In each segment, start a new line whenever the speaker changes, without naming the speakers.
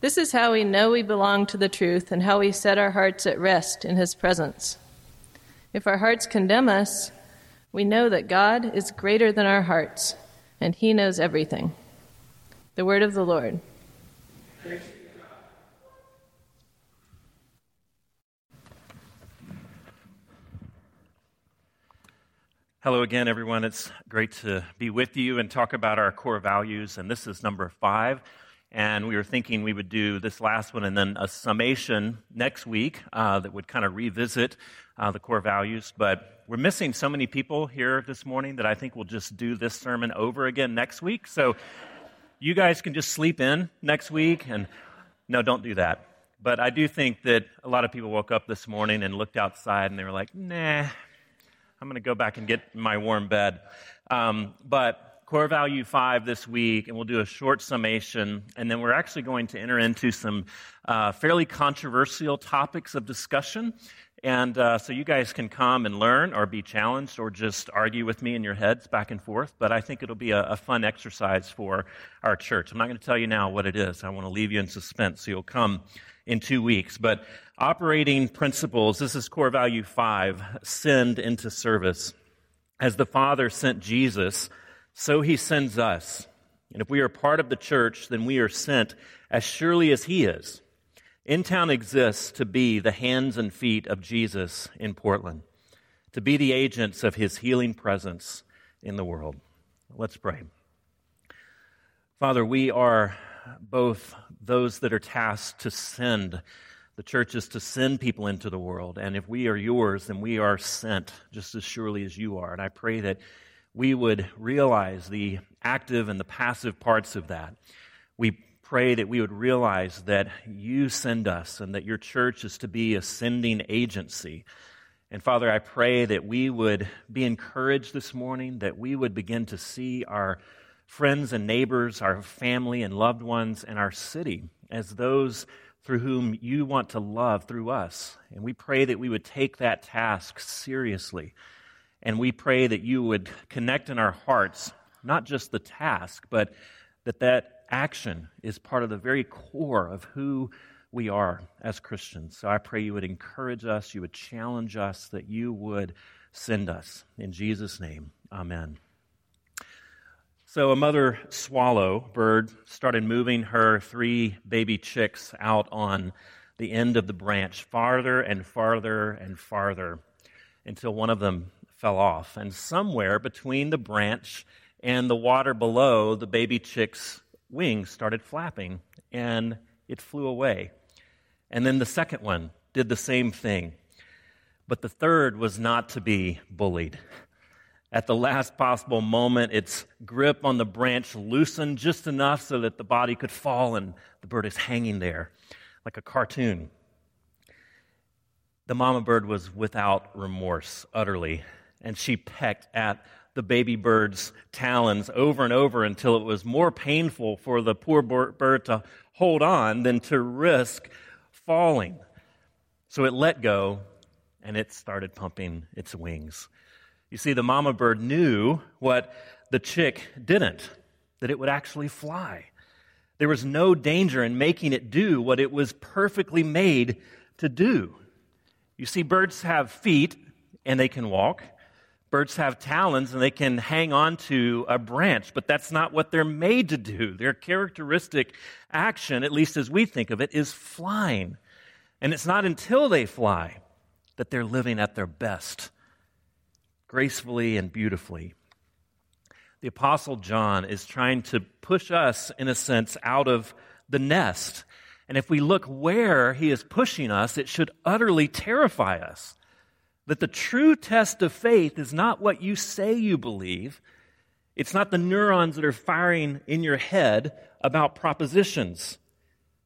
This is how we know we belong to the truth and how we set our hearts at rest in His presence. If our hearts condemn us, we know that God is greater than our hearts and He knows everything. The word of the Lord.
Hello again, everyone. It's great to be with you and talk about our core values. And this is number five. And we were thinking we would do this last one and then a summation next week uh, that would kind of revisit uh, the core values. But we're missing so many people here this morning that I think we'll just do this sermon over again next week. So you guys can just sleep in next week. And no, don't do that. But I do think that a lot of people woke up this morning and looked outside and they were like, nah, I'm going to go back and get my warm bed. Um, but core value five this week, and we'll do a short summation. And then we're actually going to enter into some uh, fairly controversial topics of discussion. And uh, so you guys can come and learn or be challenged or just argue with me in your heads back and forth. But I think it'll be a, a fun exercise for our church. I'm not going to tell you now what it is. I want to leave you in suspense so you'll come in two weeks. But operating principles, this is core value five, send into service. As the Father sent Jesus so he sends us. And if we are part of the church, then we are sent as surely as he is. In Town exists to be the hands and feet of Jesus in Portland, to be the agents of his healing presence in the world. Let's pray. Father, we are both those that are tasked to send the church is to send people into the world. And if we are yours, then we are sent just as surely as you are. And I pray that we would realize the active and the passive parts of that. We pray that we would realize that you send us and that your church is to be a sending agency. And Father, I pray that we would be encouraged this morning, that we would begin to see our friends and neighbors, our family and loved ones, and our city as those through whom you want to love through us. And we pray that we would take that task seriously and we pray that you would connect in our hearts not just the task, but that that action is part of the very core of who we are as Christians. So I pray you would encourage us, you would challenge us, that you would send us. In Jesus' name, amen. So, a mother swallow bird started moving her three baby chicks out on the end of the branch, farther and farther and farther, until one of them fell off. And somewhere between the branch and the water below, the baby chick's wings started flapping and it flew away. And then the second one did the same thing. But the third was not to be bullied. At the last possible moment, its grip on the branch loosened just enough so that the body could fall and the bird is hanging there like a cartoon. The mama bird was without remorse, utterly and she pecked at the baby bird's talons over and over until it was more painful for the poor bird to hold on than to risk falling. So it let go and it started pumping its wings. You see, the mama bird knew what the chick didn't, that it would actually fly. There was no danger in making it do what it was perfectly made to do. You see, birds have feet and they can walk. Birds have talons and they can hang on to a branch, but that's not what they're made to do. Their characteristic action, at least as we think of it, is flying. And it's not until they fly that they're living at their best, gracefully and beautifully. The Apostle John is trying to push us, in a sense, out of the nest. And if we look where he is pushing us, it should utterly terrify us that the true test of faith is not what you say you believe. It's not the neurons that are firing in your head about propositions.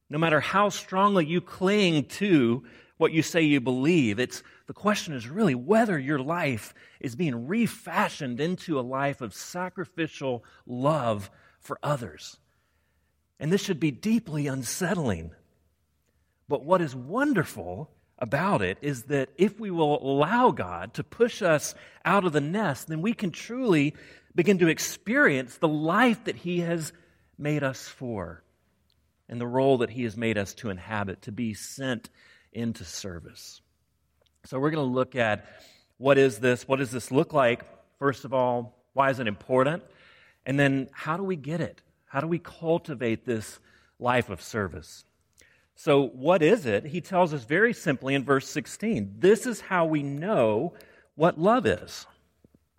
No matter how strongly you cling to what you say you believe. It's the question is really whether your life is being refashioned into a life of sacrificial love for others. And this should be deeply unsettling. But what is wonderful about it is that if we will allow God to push us out of the nest, then we can truly begin to experience the life that He has made us for and the role that He has made us to inhabit, to be sent into service. So we're going to look at what is this? What does this look like? First of all, why is it important? And then how do we get it? How do we cultivate this life of service? So, what is it? He tells us very simply in verse 16 this is how we know what love is.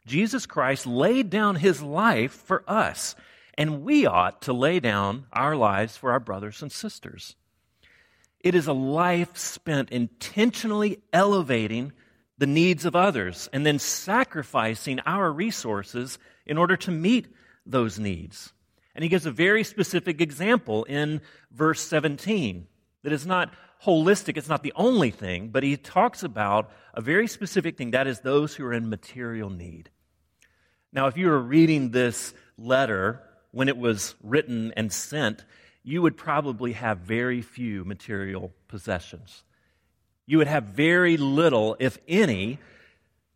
Jesus Christ laid down his life for us, and we ought to lay down our lives for our brothers and sisters. It is a life spent intentionally elevating the needs of others and then sacrificing our resources in order to meet those needs. And he gives a very specific example in verse 17 that is not holistic, it's not the only thing, but he talks about a very specific thing that is those who are in material need. Now, if you were reading this letter when it was written and sent, you would probably have very few material possessions. You would have very little, if any,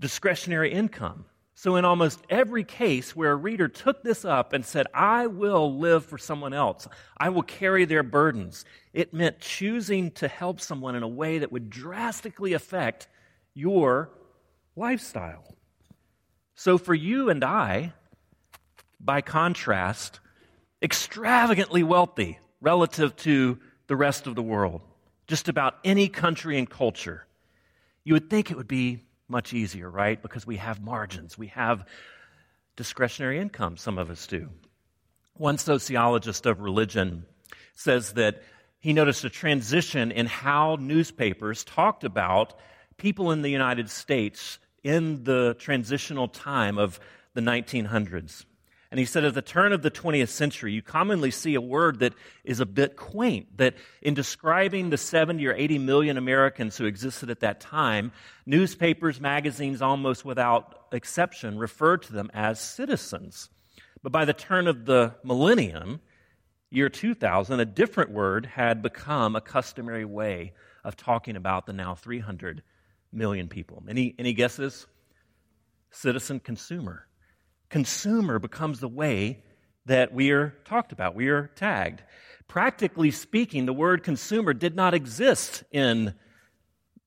discretionary income. So, in almost every case where a reader took this up and said, I will live for someone else, I will carry their burdens, it meant choosing to help someone in a way that would drastically affect your lifestyle. So, for you and I, by contrast, extravagantly wealthy relative to the rest of the world, just about any country and culture. You would think it would be much easier, right? Because we have margins, we have discretionary income, some of us do. One sociologist of religion says that he noticed a transition in how newspapers talked about people in the United States in the transitional time of the 1900s. And he said, at the turn of the 20th century, you commonly see a word that is a bit quaint, that in describing the 70 or 80 million Americans who existed at that time, newspapers, magazines, almost without exception, referred to them as citizens. But by the turn of the millennium, year 2000, a different word had become a customary way of talking about the now 300 million people. Any, any guesses? Citizen consumer consumer becomes the way that we are talked about, we are tagged. Practically speaking, the word consumer did not exist in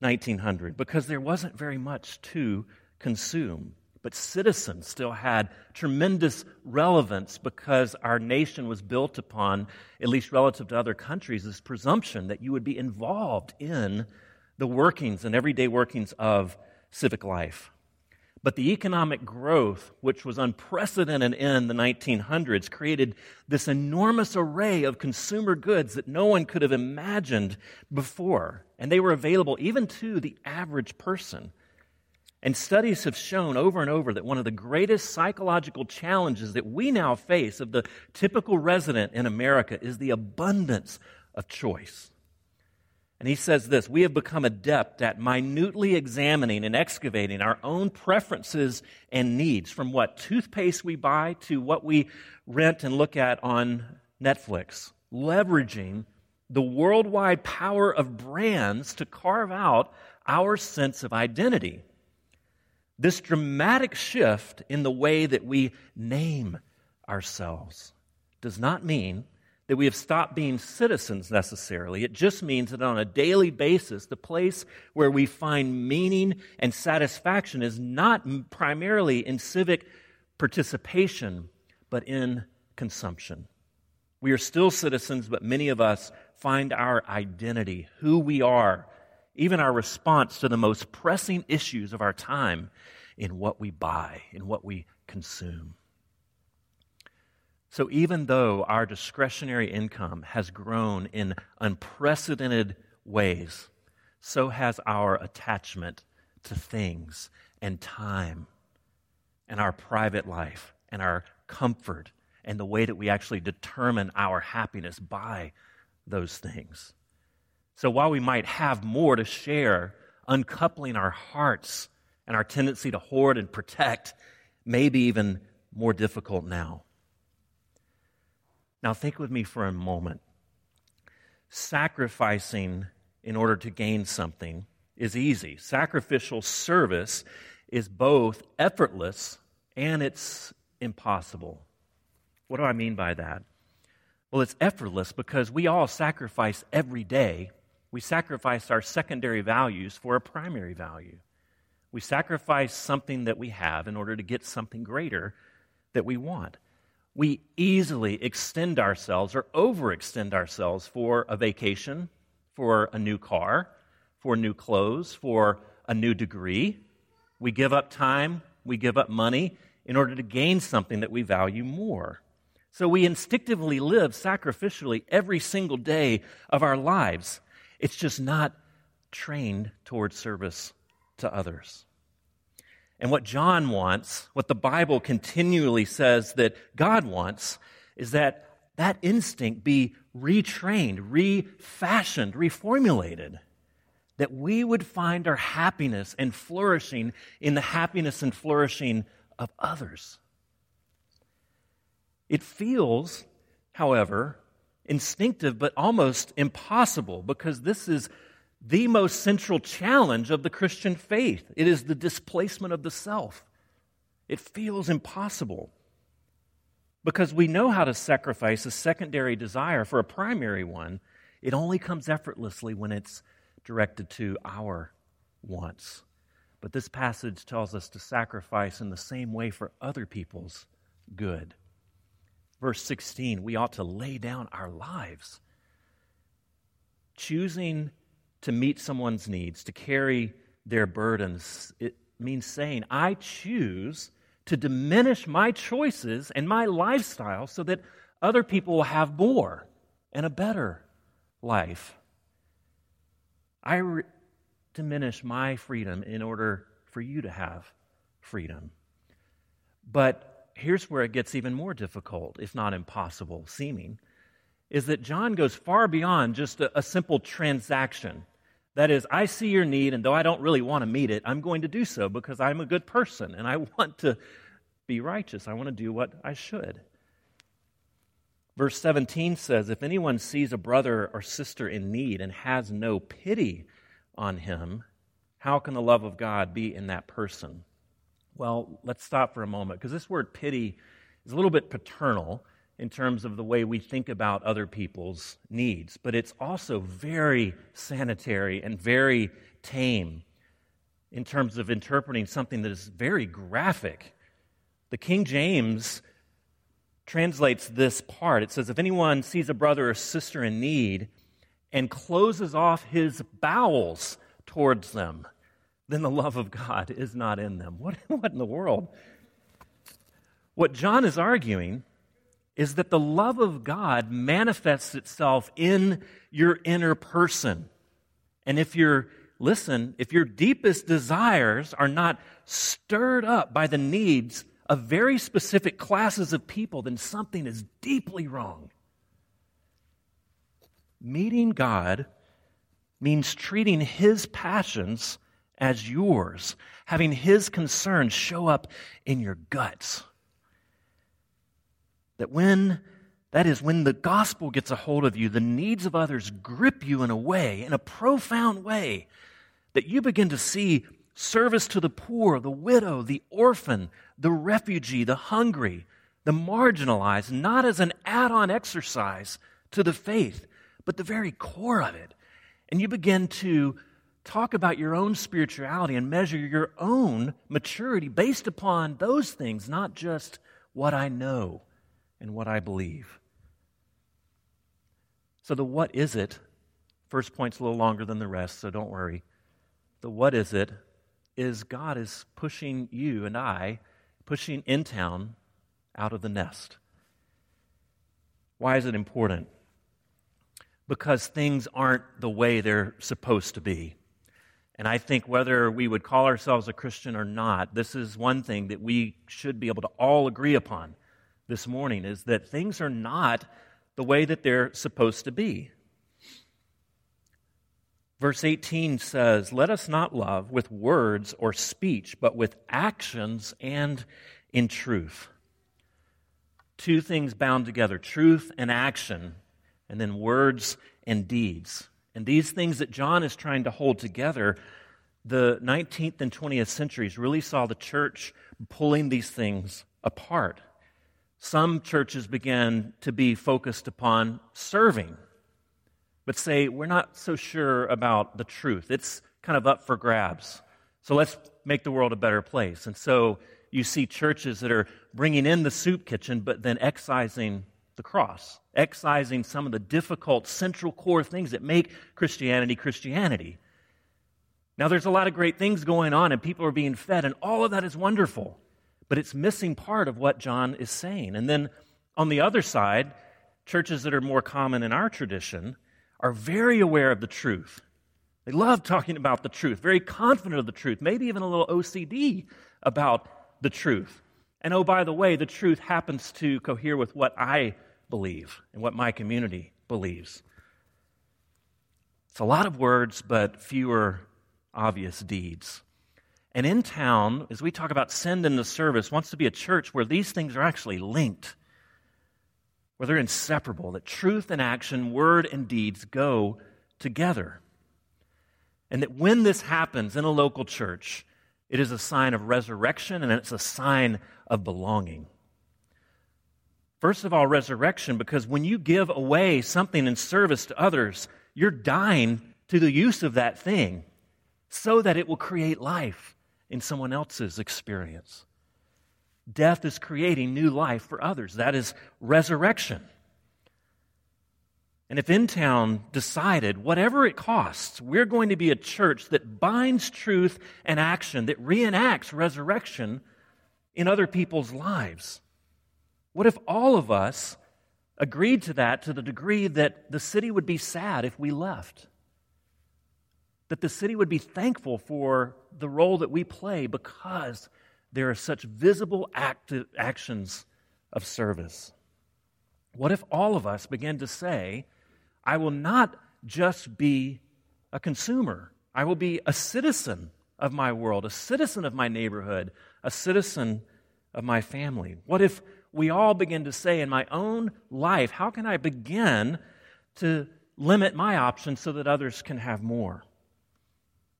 1900 because there wasn't very much to consume. But citizens still had tremendous relevance because our nation was built upon, at least relative to other countries, this presumption that you would be involved in the workings and everyday workings of civic life. But the economic growth, which was unprecedented in the 1900s, created this enormous array of consumer goods that no one could have imagined before. And they were available even to the average person. And studies have shown over and over that one of the greatest psychological challenges that we now face of the typical resident in America is the abundance of choice. And he says this We have become adept at minutely examining and excavating our own preferences and needs, from what toothpaste we buy to what we rent and look at on Netflix, leveraging the worldwide power of brands to carve out our sense of identity. This dramatic shift in the way that we name ourselves does not mean that we have stopped being citizens necessarily. It just means that on a daily basis, the place where we find meaning and satisfaction is not primarily in civic participation, but in consumption. We are still citizens, but many of us find our identity, who we are, even our response to the most pressing issues of our time, in what we buy, in what we consume. So, even though our discretionary income has grown in unprecedented ways, so has our attachment to things and time and our private life and our comfort and the way that we actually determine our happiness by those things. So while we might have more to share, uncoupling our hearts and our tendency to hoard and protect may be even more difficult now. Now, think with me for a moment. Sacrificing in order to gain something is easy. Sacrificial service is both effortless and it's impossible. What do I mean by that? Well, it's effortless because we all sacrifice every day. We sacrifice our secondary values for a primary value. We sacrifice something that we have in order to get something greater that we want. We easily extend ourselves or overextend ourselves for a vacation, for a new car, for new clothes, for a new degree. We give up time, we give up money in order to gain something that we value more. So we instinctively live sacrificially every single day of our lives. It's just not trained towards service to others. And what John wants, what the Bible continually says that God wants, is that that instinct be retrained, refashioned, reformulated. That we would find our happiness and flourishing in the happiness and flourishing of others. It feels, however, instinctive but almost impossible because this is the most central challenge of the Christian faith. It is the displacement of the self. It feels impossible because we know how to sacrifice a secondary desire for a primary one. It only comes effortlessly when it's directed to our wants. But this passage tells us to sacrifice in the same way for other people's good. Verse 16, we ought to lay down our lives. Choosing to meet someone's needs, to carry their burdens, it means saying, I choose to diminish my choices and my lifestyle so that other people will have more and a better life. I re- diminish my freedom in order for you to have freedom. But here's where it gets even more difficult, if not impossible seeming, is that John goes far beyond just a, a simple transaction. That is, I see your need, and though I don't really want to meet it, I'm going to do so because I'm a good person and I want to be righteous. I want to do what I should. Verse 17 says, If anyone sees a brother or sister in need and has no pity on him, how can the love of God be in that person? Well, let's stop for a moment because this word pity is a little bit paternal in terms of the way we think about other people's needs, but it's also very sanitary and very tame in terms of interpreting something that is very graphic. The King James translates this part. It says, If anyone sees a brother or sister in need and closes off his bowels towards them, then the love of God is not in them. What, what in the world? What John is arguing is that the love of God manifests itself in your inner person. And if you're, listen, if your deepest desires are not stirred up by the needs of very specific classes of people, then something is deeply wrong. Meeting God means treating his passions as yours, having His concerns show up in your guts. That when, that is, when the gospel gets a hold of you, the needs of others grip you in a way, in a profound way, that you begin to see service to the poor, the widow, the orphan, the refugee, the hungry, the marginalized, not as an add on exercise to the faith, but the very core of it. And you begin to talk about your own spirituality and measure your own maturity based upon those things, not just what I know and what I believe. So, the what is it? First point's a little longer than the rest, so don't worry. The what is it is God is pushing you and I, pushing in town out of the nest. Why is it important? Because things aren't the way they're supposed to be. And I think whether we would call ourselves a Christian or not, this is one thing that we should be able to all agree upon this morning is that things are not the way that they're supposed to be. Verse 18 says, Let us not love with words or speech, but with actions and in truth. Two things bound together truth and action, and then words and deeds. And these things that John is trying to hold together, the 19th and 20th centuries really saw the church pulling these things apart. Some churches began to be focused upon serving, but say, we're not so sure about the truth. It's kind of up for grabs. So let's make the world a better place. And so you see churches that are bringing in the soup kitchen, but then excising the cross, excising some of the difficult central core things that make Christianity Christianity. Now, there's a lot of great things going on, and people are being fed, and all of that is wonderful, but it's missing part of what John is saying. And then on the other side, churches that are more common in our tradition are very aware of the truth. They love talking about the truth, very confident of the truth, maybe even a little OCD about the truth. And oh, by the way, the truth happens to cohere with what I believe and what my community believes. It's a lot of words, but fewer obvious deeds. And in town, as we talk about send in the service, wants to be a church where these things are actually linked, where they're inseparable, that truth and action, word and deeds go together. And that when this happens in a local church, it is a sign of resurrection and it's a sign of belonging. First of all, resurrection, because when you give away something in service to others, you're dying to the use of that thing so that it will create life in someone else's experience. Death is creating new life for others. That is resurrection. And if In Town decided, whatever it costs, we're going to be a church that binds truth and action, that reenacts resurrection in other people's lives, what if all of us agreed to that to the degree that the city would be sad if we left? That the city would be thankful for the role that we play because there are such visible active actions of service. What if all of us began to say, I will not just be a consumer, I will be a citizen of my world, a citizen of my neighborhood, a citizen of my family? What if we all begin to say, in my own life, how can I begin to limit my options so that others can have more?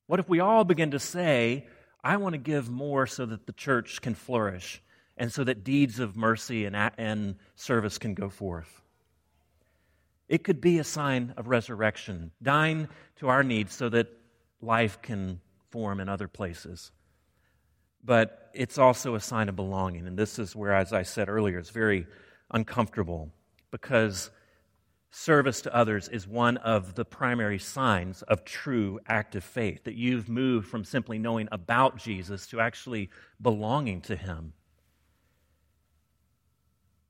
What if we all begin to say, I want to give more so that the church can flourish and so that deeds of mercy and, and service can go forth? It could be a sign of resurrection, dying to our needs so that life can form in other places. But it's also a sign of belonging. And this is where, as I said earlier, it's very uncomfortable because service to others is one of the primary signs of true active faith. That you've moved from simply knowing about Jesus to actually belonging to him.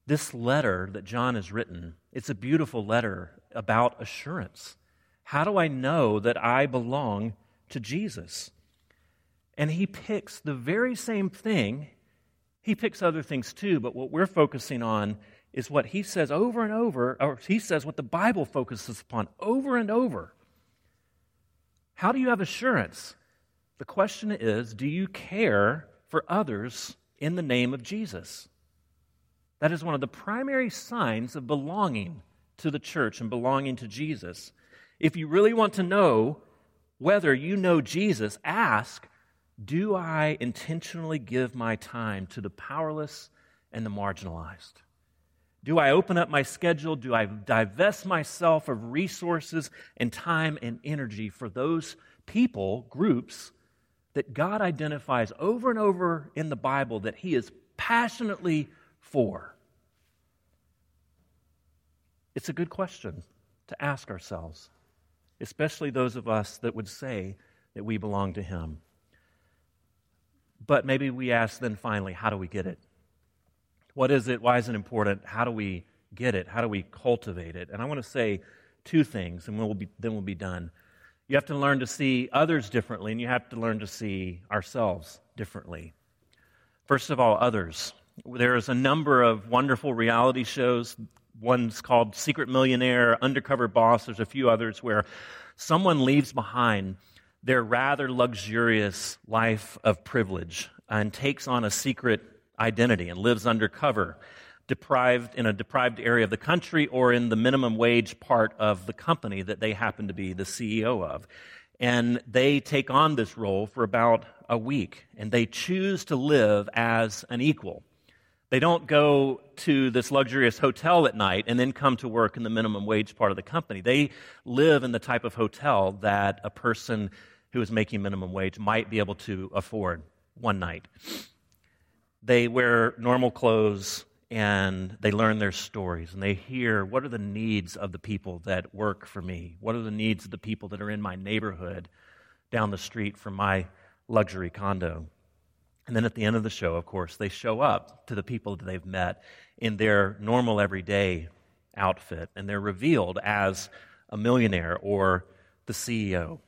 This letter that John has written, it's a beautiful letter about assurance. How do I know that I belong to Jesus? And he picks the very same thing. He picks other things too, but what we're focusing on is what he says over and over, or he says what the Bible focuses upon over and over. How do you have assurance? The question is do you care for others in the name of Jesus? That is one of the primary signs of belonging to the church and belonging to Jesus. If you really want to know whether you know Jesus, ask Do I intentionally give my time to the powerless and the marginalized? Do I open up my schedule? Do I divest myself of resources and time and energy for those people, groups, that God identifies over and over in the Bible that He is passionately for? It's a good question to ask ourselves, especially those of us that would say that we belong to Him. But maybe we ask then finally, how do we get it? What is it? Why is it important? How do we get it? How do we cultivate it? And I want to say two things, and we'll be, then we'll be done. You have to learn to see others differently, and you have to learn to see ourselves differently. First of all, others. There's a number of wonderful reality shows One's called Secret Millionaire, Undercover Boss. There's a few others where someone leaves behind their rather luxurious life of privilege and takes on a secret identity and lives undercover, deprived in a deprived area of the country or in the minimum wage part of the company that they happen to be the CEO of. And they take on this role for about a week and they choose to live as an equal. They don't go to this luxurious hotel at night and then come to work in the minimum wage part of the company. They live in the type of hotel that a person who is making minimum wage might be able to afford one night. They wear normal clothes and they learn their stories and they hear what are the needs of the people that work for me? What are the needs of the people that are in my neighborhood down the street from my luxury condo? And then at the end of the show, of course, they show up to the people that they've met in their normal everyday outfit, and they're revealed as a millionaire or the CEO.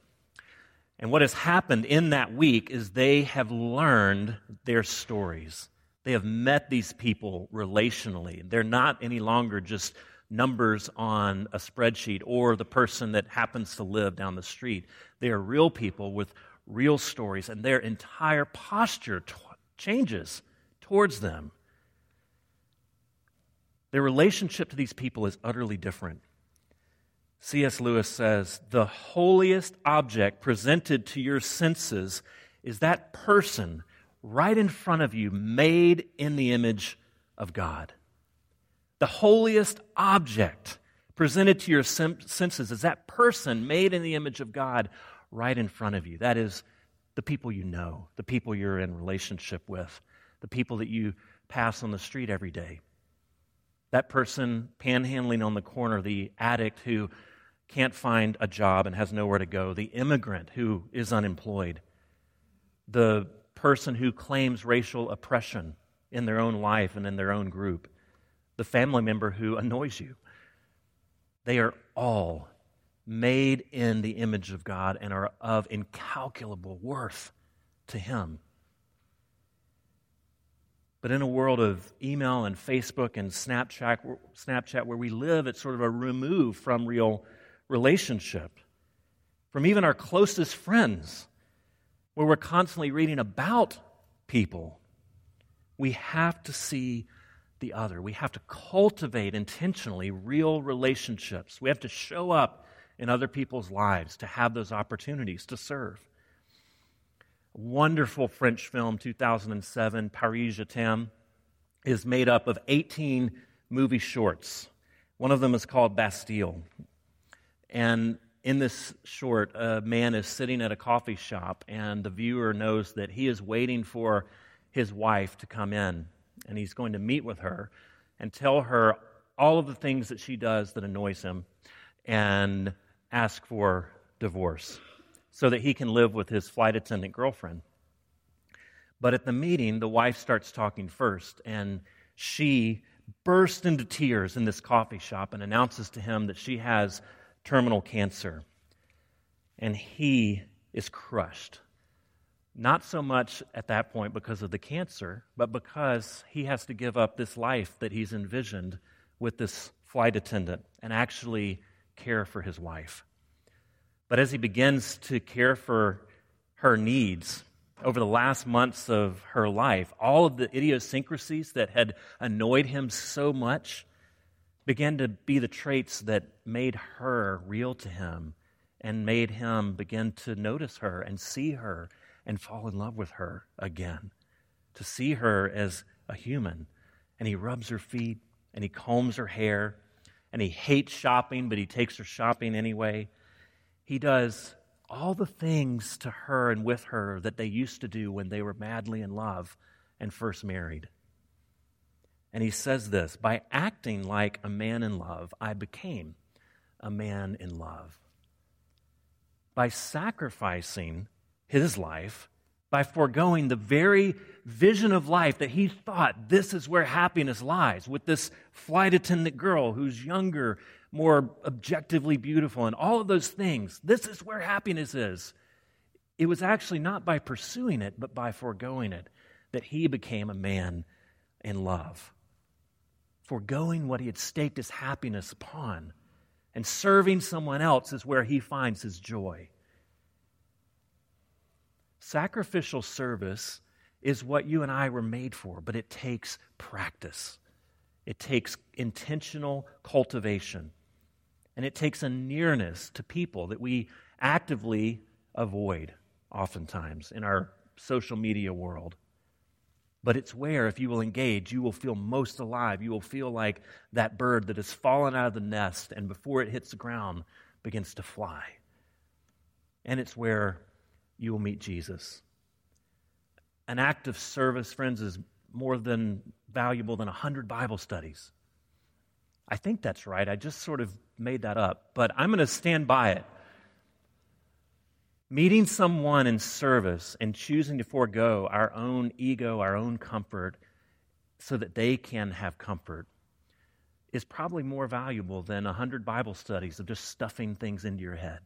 And what has happened in that week is they have learned their stories. They have met these people relationally. They're not any longer just numbers on a spreadsheet or the person that happens to live down the street. They are real people with real stories, and their entire posture t- changes towards them. Their relationship to these people is utterly different. C.S. Lewis says the holiest object presented to your senses is that person right in front of you, made in the image of God. The holiest object presented to your senses is that person made in the image of God right in front of you. That is the people you know, the people you're in relationship with, the people that you pass on the street every day. That person panhandling on the corner, the addict who can't find a job and has nowhere to go, the immigrant who is unemployed, the person who claims racial oppression in their own life and in their own group, the family member who annoys you. They are all made in the image of God and are of incalculable worth to Him. But in a world of email and Facebook and Snapchat, Snapchat, where we live it's sort of a remove from real relationship, from even our closest friends, where we're constantly reading about people, we have to see the other. We have to cultivate intentionally real relationships. We have to show up in other people's lives to have those opportunities to serve. Wonderful French film, 2007, Paris Je t'aime, is made up of 18 movie shorts. One of them is called Bastille. And in this short, a man is sitting at a coffee shop, and the viewer knows that he is waiting for his wife to come in, and he's going to meet with her and tell her all of the things that she does that annoys him and ask for divorce so that he can live with his flight attendant girlfriend. But at the meeting, the wife starts talking first, and she bursts into tears in this coffee shop and announces to him that she has terminal cancer. And he is crushed. Not so much at that point because of the cancer, but because he has to give up this life that he's envisioned with this flight attendant and actually care for his wife. But as he begins to care for her needs over the last months of her life, all of the idiosyncrasies that had annoyed him so much began to be the traits that made her real to him and made him begin to notice her and see her and fall in love with her again, to see her as a human. And he rubs her feet and he combs her hair and he hates shopping, but he takes her shopping anyway. He does all the things to her and with her that they used to do when they were madly in love and first married. And he says this by acting like a man in love, I became a man in love. By sacrificing his life, by foregoing the very vision of life that he thought this is where happiness lies, with this flight attendant girl who's younger, more objectively beautiful, and all of those things. This is where happiness is. It was actually not by pursuing it, but by foregoing it that he became a man in love foregoing what he had staked his happiness upon. And serving someone else is where he finds his joy. Sacrificial service is what you and I were made for, but it takes practice. It takes intentional cultivation. And it takes a nearness to people that we actively avoid oftentimes in our social media world. But it's where, if you will engage, you will feel most alive. You will feel like that bird that has fallen out of the nest and before it hits the ground begins to fly. And it's where you will meet Jesus. An act of service, friends, is more than valuable than 100 Bible studies. I think that's right. I just sort of made that up, but I'm going to stand by it. Meeting someone in service and choosing to forego our own ego, our own comfort, so that they can have comfort is probably more valuable than 100 Bible studies of just stuffing things into your head.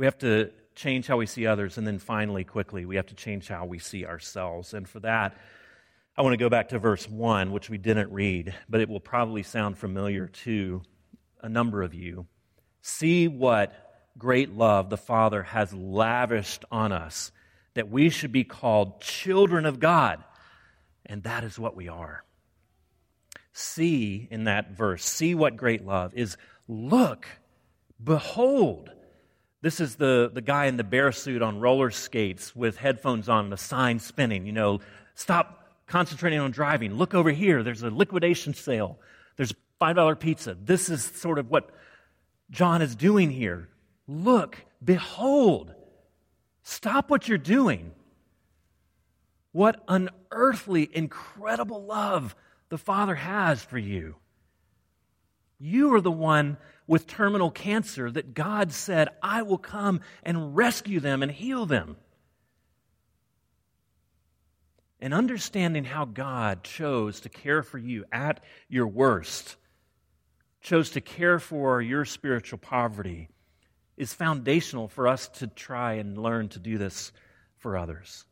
We have to change how we see others, and then finally, quickly, we have to change how we see ourselves. And for that, I want to go back to verse 1, which we didn't read, but it will probably sound familiar to a number of you. See what great love the Father has lavished on us, that we should be called children of God. And that is what we are. See in that verse, see what great love is. Look, behold. This is the, the guy in the bear suit on roller skates with headphones on and a sign spinning. You know, stop concentrating on driving. Look over here. There's a liquidation sale. There's $5 pizza. This is sort of what John is doing here. Look, behold, stop what you're doing. What unearthly, incredible love the Father has for you. You are the one with terminal cancer that God said, I will come and rescue them and heal them. And understanding how God chose to care for you at your worst, chose to care for your spiritual poverty is foundational for us to try and learn to do this for others.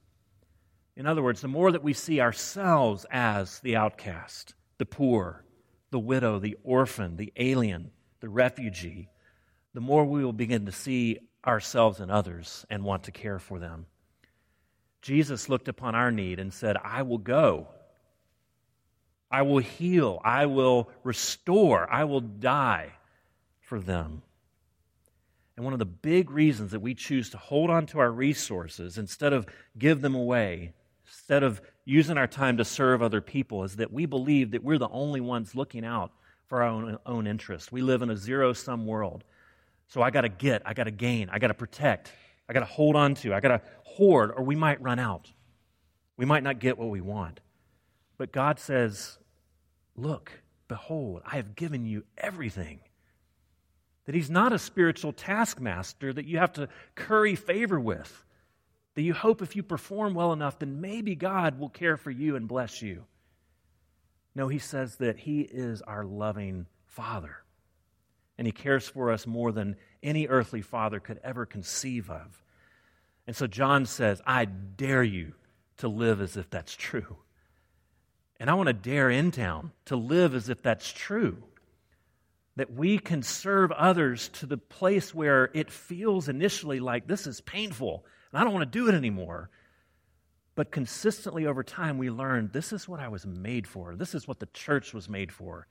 In other words, the more that we see ourselves as the outcast, the poor, the widow, the orphan, the alien, the refugee, the more we will begin to see ourselves and others and want to care for them. Jesus looked upon our need and said, I will go. I will heal. I will restore. I will die for them. And one of the big reasons that we choose to hold on to our resources instead of give them away, instead of using our time to serve other people, is that we believe that we're the only ones looking out for our own, own interest. We live in a zero sum world. So I got to get, I got to gain, I got to protect, I got to hold on to, I got to hoard, or we might run out. We might not get what we want. But God says, Look, behold, I have given you everything that he's not a spiritual taskmaster that you have to curry favor with, that you hope if you perform well enough, then maybe God will care for you and bless you. No, he says that he is our loving Father, and he cares for us more than any earthly father could ever conceive of. And so John says, I dare you to live as if that's true. And I want to dare in town to live as if that's true that we can serve others to the place where it feels initially like this is painful and I don't want to do it anymore. But consistently over time, we learned this is what I was made for. This is what the church was made for.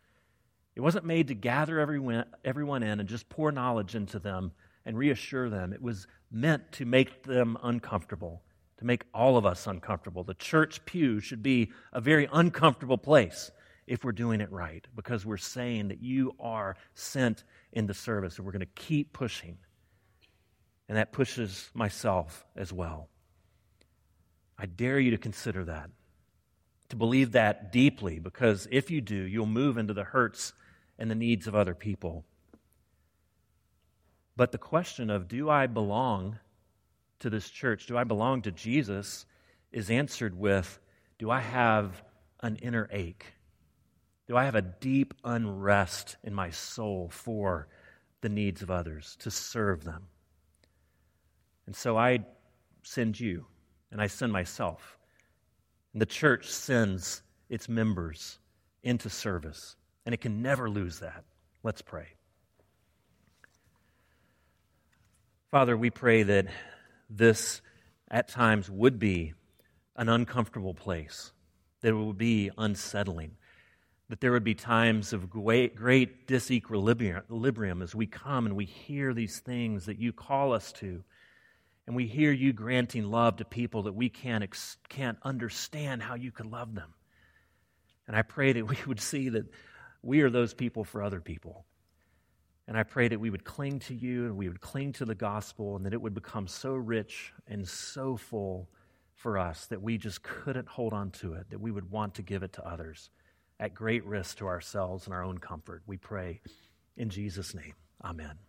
It wasn't made to gather everyone, everyone in and just pour knowledge into them and reassure them. It was meant to make them uncomfortable, to make all of us uncomfortable. The church pew should be a very uncomfortable place if we're doing it right, because we're saying that you are sent into service and we're going to keep pushing. And that pushes myself as well. I dare you to consider that, to believe that deeply, because if you do, you'll move into the hurts and the needs of other people. But the question of do I belong to this church? Do I belong to Jesus? is answered with do I have an inner ache? Do I have a deep unrest in my soul for the needs of others, to serve them? And so I send you, and I send myself. And the church sends its members into service, and it can never lose that. Let's pray. Father, we pray that this at times would be an uncomfortable place, that it would be unsettling, that there would be times of great, great disequilibrium as we come and we hear these things that you call us to. And we hear you granting love to people that we can't, can't understand how you could love them. And I pray that we would see that we are those people for other people. And I pray that we would cling to you and we would cling to the gospel and that it would become so rich and so full for us that we just couldn't hold on to it, that we would want to give it to others at great risk to ourselves and our own comfort. We pray in Jesus' name. Amen.